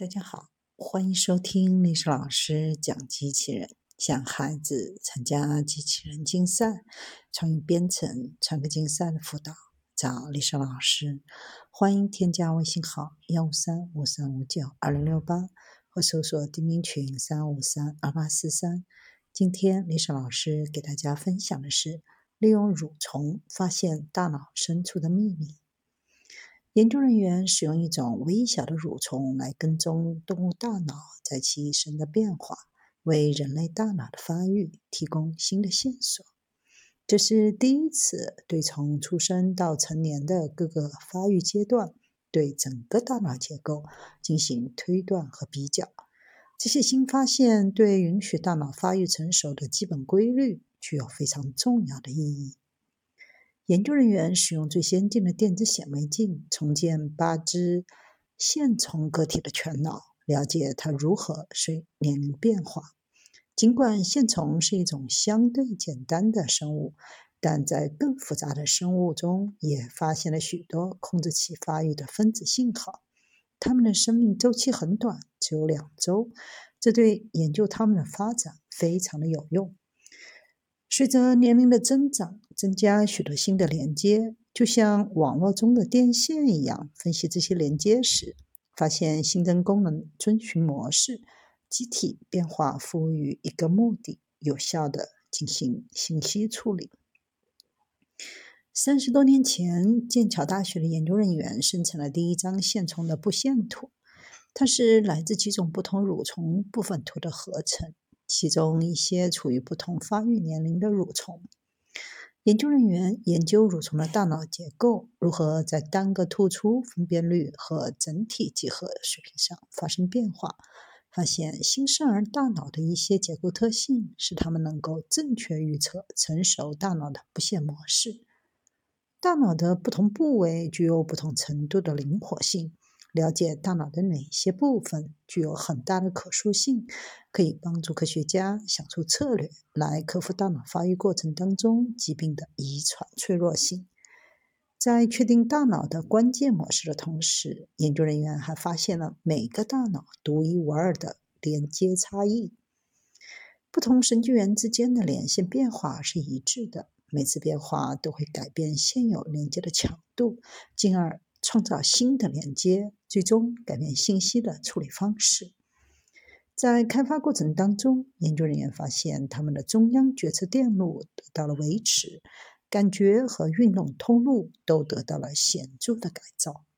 大家好，欢迎收听历史老师讲机器人，想孩子参加机器人竞赛、创意编程、创客竞赛的辅导，找历史老师。欢迎添加微信号幺五三五三五九二零六八，或搜索钉钉群三五三二八四三。今天历史老师给大家分享的是利用蠕虫发现大脑深处的秘密。研究人员使用一种微小的蠕虫来跟踪动物大脑在其一生的变化，为人类大脑的发育提供新的线索。这是第一次对从出生到成年的各个发育阶段对整个大脑结构进行推断和比较。这些新发现对允许大脑发育成熟的基本规律具有非常重要的意义。研究人员使用最先进的电子显微镜重建八只线虫个体的全脑，了解它如何随年龄变化。尽管线虫是一种相对简单的生物，但在更复杂的生物中也发现了许多控制其发育的分子信号。它们的生命周期很短，只有两周，这对研究它们的发展非常的有用。随着年龄的增长，增加许多新的连接，就像网络中的电线一样。分析这些连接时，发现新增功能遵循模式，机体变化服务于一个目的，有效的进行信息处理。三十多年前，剑桥大学的研究人员生成了第一张线虫的布线图，它是来自几种不同蠕虫部分图的合成。其中一些处于不同发育年龄的蠕虫，研究人员研究蠕虫的大脑结构如何在单个突出分辨率和整体几何水平上发生变化，发现新生儿大脑的一些结构特性使他们能够正确预测成熟大脑的布线模式。大脑的不同部位具有不同程度的灵活性。了解大脑的哪些部分具有很大的可塑性，可以帮助科学家想出策略来克服大脑发育过程当中疾病的遗传脆弱性。在确定大脑的关键模式的同时，研究人员还发现了每个大脑独一无二的连接差异。不同神经元之间的连线变化是一致的，每次变化都会改变现有连接的强度，进而。创造新的连接，最终改变信息的处理方式。在开发过程当中，研究人员发现他们的中央决策电路得到了维持，感觉和运动通路都得到了显著的改造。